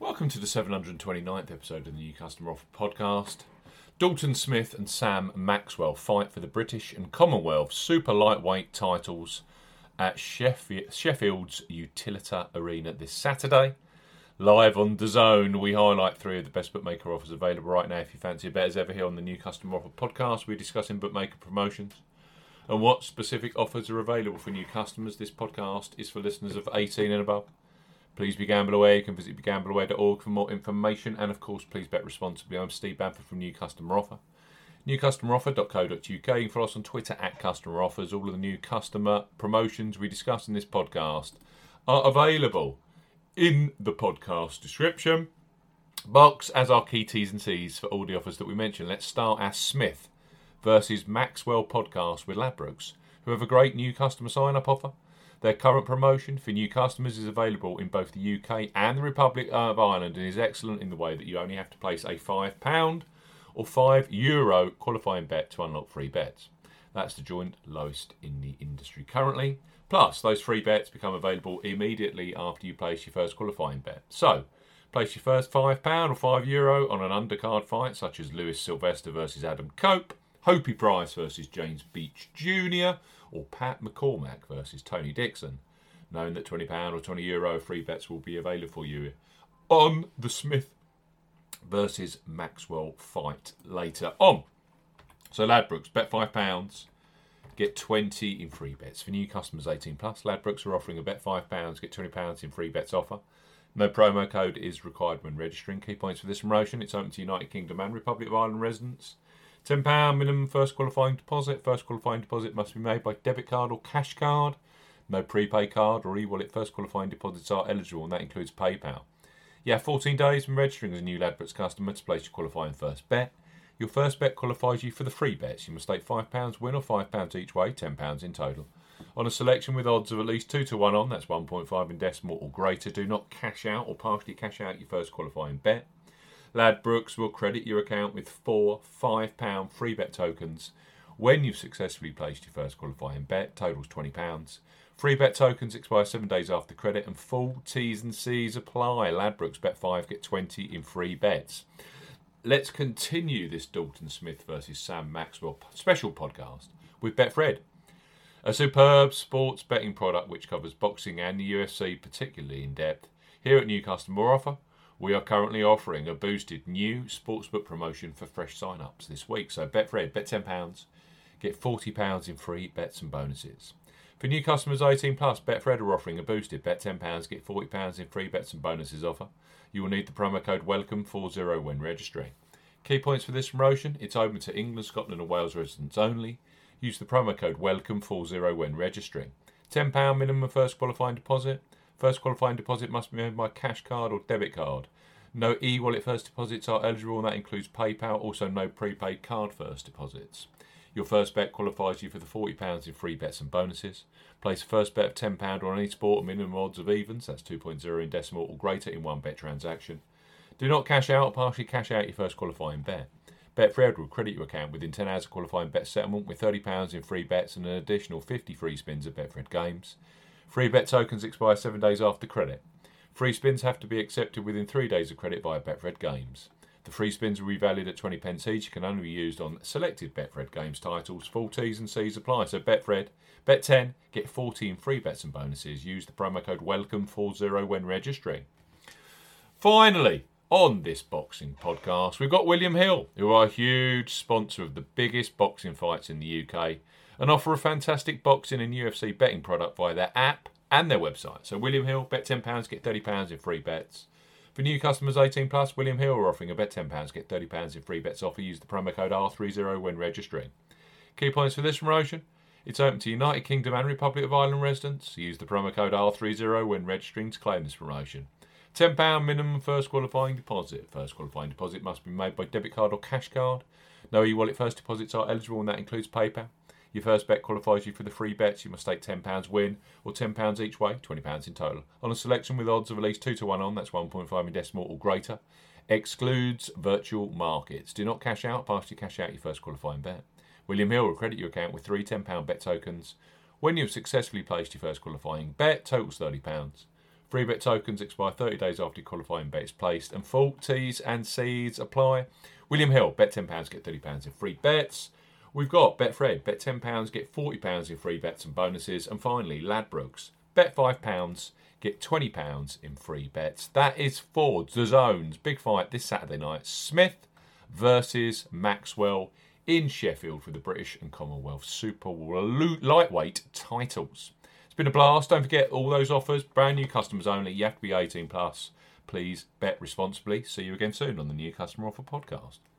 Welcome to the 729th episode of the New Customer Offer podcast. Dalton Smith and Sam Maxwell fight for the British and Commonwealth super lightweight titles at Sheffield's Utilita Arena this Saturday. Live on DAZN, we highlight three of the best bookmaker offers available right now. If you fancy a bet as ever here on the New Customer Offer podcast, we're discussing bookmaker promotions and what specific offers are available for new customers. This podcast is for listeners of 18 and above. Please be gamble aware. You can visit begambleaware.org for more information. And of course, please bet responsibly. I'm Steve Bamford from New Customer Offer. NewCustomeroffer.co.uk. You can follow us on Twitter at Customer Offers. All of the new customer promotions we discuss in this podcast are available in the podcast description box as our key T's and C's for all the offers that we mentioned. Let's start our Smith versus Maxwell podcast with Ladbrokes, who have a great new customer sign up offer. Their current promotion for new customers is available in both the UK and the Republic of Ireland and is excellent in the way that you only have to place a £5 or €5 Euro qualifying bet to unlock free bets. That's the joint lowest in the industry currently. Plus, those free bets become available immediately after you place your first qualifying bet. So, place your first £5 or €5 Euro on an undercard fight such as Lewis Sylvester versus Adam Cope, Hopey Price versus James Beech Jr., or Pat McCormack versus Tony Dixon, knowing that £20 or €20 Euro free bets will be available for you on the Smith versus Maxwell fight later on. So Ladbrokes, bet £5, get 20 in free bets. For new customers 18 plus, Ladbrokes are offering a bet £5, get £20 in free bets offer. No promo code is required when registering. Key points for this promotion it's open to United Kingdom and Republic of Ireland residents. £10 minimum first qualifying deposit. First qualifying deposit must be made by debit card or cash card. No prepaid card or e wallet first qualifying deposits are eligible, and that includes PayPal. You have 14 days from registering as a new Ladbrokes customer to place your qualifying first bet. Your first bet qualifies you for the free bets. You must stake £5 win or £5 each way, £10 in total. On a selection with odds of at least 2 to 1 on, that's 1.5 in decimal or greater, do not cash out or partially cash out your first qualifying bet. Ladbrokes will credit your account with four £5 free bet tokens when you've successfully placed your first qualifying bet, totals £20. Free bet tokens expire seven days after credit and full T's and C's apply. Ladbrokes bet 5, get 20 in free bets. Let's continue this Dalton Smith versus Sam Maxwell special podcast with Betfred, a superb sports betting product which covers boxing and the UFC particularly in depth. Here at Newcastle, Customer Offer, we are currently offering a boosted new sportsbook promotion for fresh sign-ups this week. So Betfred, bet £10, get £40 in free bets and bonuses. For new customers 18 plus, Betfred are offering a boosted bet £10, get £40 in free bets and bonuses offer. You will need the promo code WELCOME40 when registering. Key points for this promotion it's open to England, Scotland, and Wales residents only. Use the promo code WELCOME40 when registering. £10 minimum first qualifying deposit. First qualifying deposit must be made by cash card or debit card. No e wallet first deposits are eligible, and that includes PayPal. Also, no prepaid card first deposits. Your first bet qualifies you for the £40 in free bets and bonuses. Place a first bet of £10 on any sport, minimum odds of evens, that's 2.0 in decimal or greater in one bet transaction. Do not cash out partially cash out your first qualifying bet. Betfred will credit your account within 10 hours of qualifying bet settlement with £30 in free bets and an additional 50 free spins at Betfred Games. Free bet tokens expire seven days after credit. Free spins have to be accepted within three days of credit via Betfred Games. The free spins will be valued at 20 pence each, and can only be used on selected Betfred Games titles. Full T's and C's apply. So Betfred, bet 10, get 14 free bets and bonuses. Use the promo code WELCOME40 when registering. Finally, on this boxing podcast, we've got William Hill, who are a huge sponsor of the biggest boxing fights in the UK and offer a fantastic boxing and UFC betting product via their app and their website. So William Hill, bet £10, get £30 in free bets. For new customers 18 plus, William Hill are offering a bet £10, get £30 in free bets offer. Use the promo code R30 when registering. Key points for this promotion. It's open to United Kingdom and Republic of Ireland residents. Use the promo code R30 when registering to claim this promotion. £10 minimum first qualifying deposit. First qualifying deposit must be made by debit card or cash card. No e wallet first deposits are eligible, and that includes PayPal. Your first bet qualifies you for the free bets. You must stake £10 win or £10 each way, £20 in total. On a selection with odds of at least 2 to 1 on, that's 1.5 in decimal or greater. Excludes virtual markets. Do not cash out, past partially cash out your first qualifying bet. William Hill will credit your account with three £10 bet tokens. When you've successfully placed your first qualifying bet, totals £30. Free bet tokens expire 30 days after your qualifying bet is placed, and full T's and C's apply. William Hill, bet £10, get £30 in free bets. We've got Betfred, bet £10, get £40 in free bets and bonuses. And finally, Ladbrokes, bet £5, get £20 in free bets. That is for the zones. Big fight this Saturday night. Smith versus Maxwell in Sheffield for the British and Commonwealth Super Lightweight titles. It's been a blast. Don't forget all those offers, brand new customers only. You have to be 18 plus. Please bet responsibly. See you again soon on the New Customer Offer podcast.